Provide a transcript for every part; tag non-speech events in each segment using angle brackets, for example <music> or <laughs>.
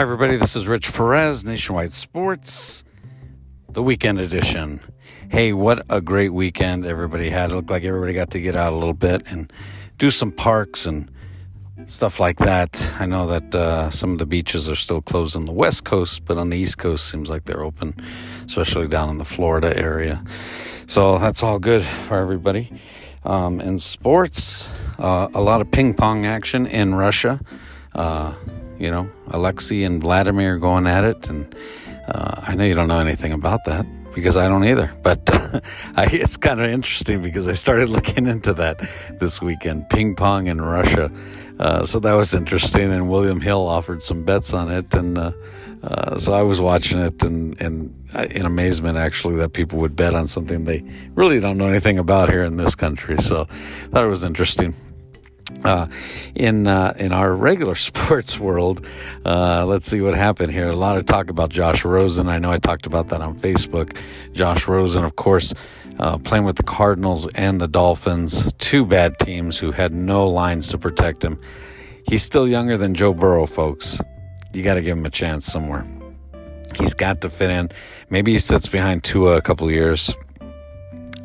Hi, everybody. This is Rich Perez, Nationwide Sports, the weekend edition. Hey, what a great weekend everybody had. It looked like everybody got to get out a little bit and do some parks and stuff like that. I know that uh, some of the beaches are still closed on the West Coast, but on the East Coast, seems like they're open, especially down in the Florida area. So that's all good for everybody. Um, in sports, uh, a lot of ping pong action in Russia. Uh, you know, Alexei and Vladimir going at it. And uh, I know you don't know anything about that because I don't either. But <laughs> I, it's kind of interesting because I started looking into that this weekend ping pong in Russia. Uh, so that was interesting. And William Hill offered some bets on it. And uh, uh so I was watching it and, and in amazement, actually, that people would bet on something they really don't know anything about here in this country. So I thought it was interesting. Uh, in uh, in our regular <laughs> sports world, uh, let's see what happened here. A lot of talk about Josh Rosen. I know I talked about that on Facebook. Josh Rosen, of course, uh, playing with the Cardinals and the Dolphins, two bad teams who had no lines to protect him. He's still younger than Joe Burrow, folks. You got to give him a chance somewhere. He's got to fit in. Maybe he sits behind Tua a couple years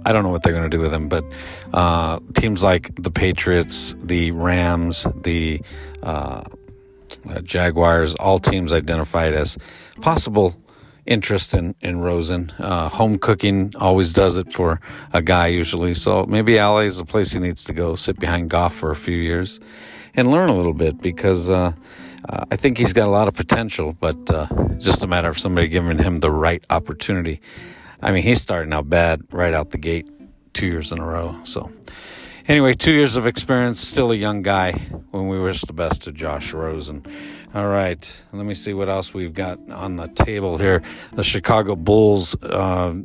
I don't know what they're going to do with him, but uh, teams like the Patriots, the Rams, the uh, Jaguars, all teams identified as possible interest in, in Rosen. Uh, home cooking always does it for a guy usually. So maybe LA is the place he needs to go, sit behind Goff for a few years and learn a little bit because uh, uh, I think he's got a lot of potential, but uh, just a matter of somebody giving him the right opportunity. I mean, he's starting out bad right out the gate, two years in a row. So, anyway, two years of experience, still a young guy. When we wish the best to Josh Rosen. All right, let me see what else we've got on the table here. The Chicago Bulls uh,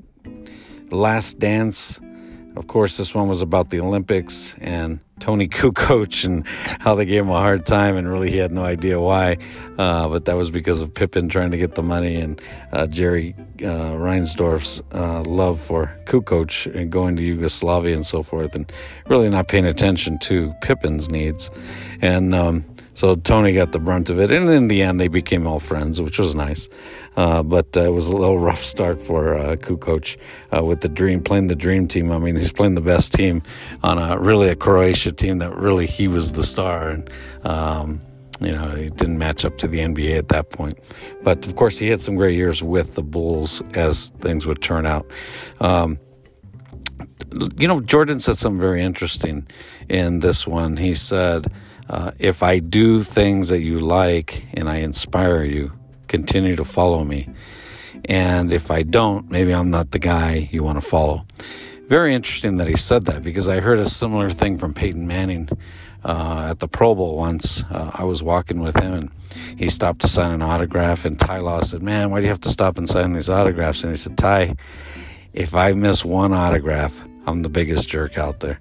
last dance. Of course, this one was about the Olympics and Toni Kukoc and how they gave him a hard time, and really he had no idea why. Uh, but that was because of Pippen trying to get the money and uh, Jerry uh, Reinsdorf's uh, love for Kukoc and going to Yugoslavia and so forth, and really not paying attention to Pippen's needs. And um, so Toni got the brunt of it, and in the end, they became all friends, which was nice. Uh, but uh, it was a little <laughs> rough start for uh, Kukoc uh, with the dream playing the dream team. I mean, he's playing the best team on a really a Croatia team that really he was the star, and um, you know he didn't match up to the NBA at that point. But of course, he had some great years with the Bulls as things would turn out. Um, you know, Jordan said something very interesting in this one. He said uh, if I do things that you like and I inspire you, continue to follow me. And if I don't, maybe I'm not the guy you want to follow. Very interesting that he said that because I heard a similar thing from Peyton Manning uh, at the Pro Bowl once. Uh, I was walking with him and he stopped to sign an autograph. And Ty Law said, Man, why do you have to stop and sign these autographs? And he said, Ty, if I miss one autograph, I'm the biggest jerk out there.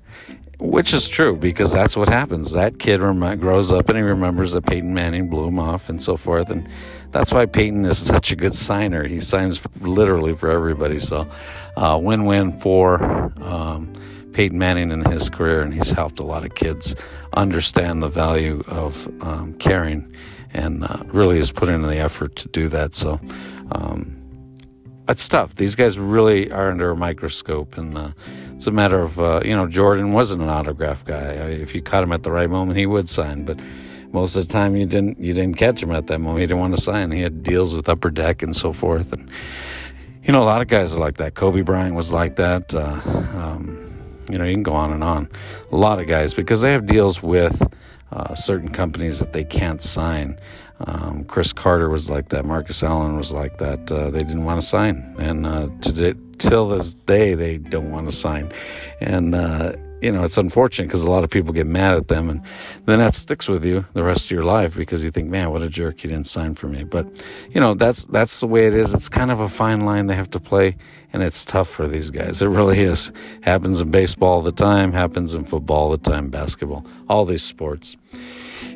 Which is true because that's what happens. That kid rem- grows up and he remembers that Peyton Manning blew him off and so forth. And that's why Peyton is such a good signer. He signs literally for everybody. So, uh, win win for um, Peyton Manning in his career. And he's helped a lot of kids understand the value of um, caring and uh, really is put in the effort to do that. So, um, that's tough. These guys really are under a microscope, and uh, it's a matter of uh, you know Jordan wasn't an autograph guy. If you caught him at the right moment, he would sign, but most of the time you didn't you didn't catch him at that moment. He didn't want to sign. He had deals with Upper Deck and so forth, and you know a lot of guys are like that. Kobe Bryant was like that. Uh, um, you know you can go on and on. A lot of guys because they have deals with uh, certain companies that they can't sign. Um, Cris Carter was like that. Marcus Allen was like that. Uh, they didn't want to sign, and uh, today, till this day, they don't want to sign. And uh, you know, it's unfortunate because a lot of people get mad at them, and then that sticks with you the rest of your life because you think, "Man, what a jerk! You didn't sign for me." But you know, that's that's the way it is. It's kind of a fine line they have to play, and it's tough for these guys. It really is. Happens in baseball all the time. Happens in football all the time. Basketball, all these sports.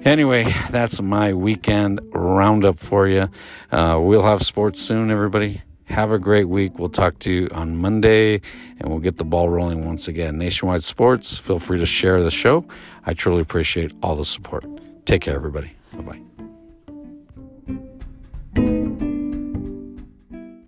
Anyway, that's my weekend roundup for you. Uh, we'll have sports soon, everybody. Have a great week. We'll talk to you on Monday and we'll get the ball rolling once again. Nationwide Sports, feel free to share the show. I truly appreciate all the support. Take care, everybody. Bye bye.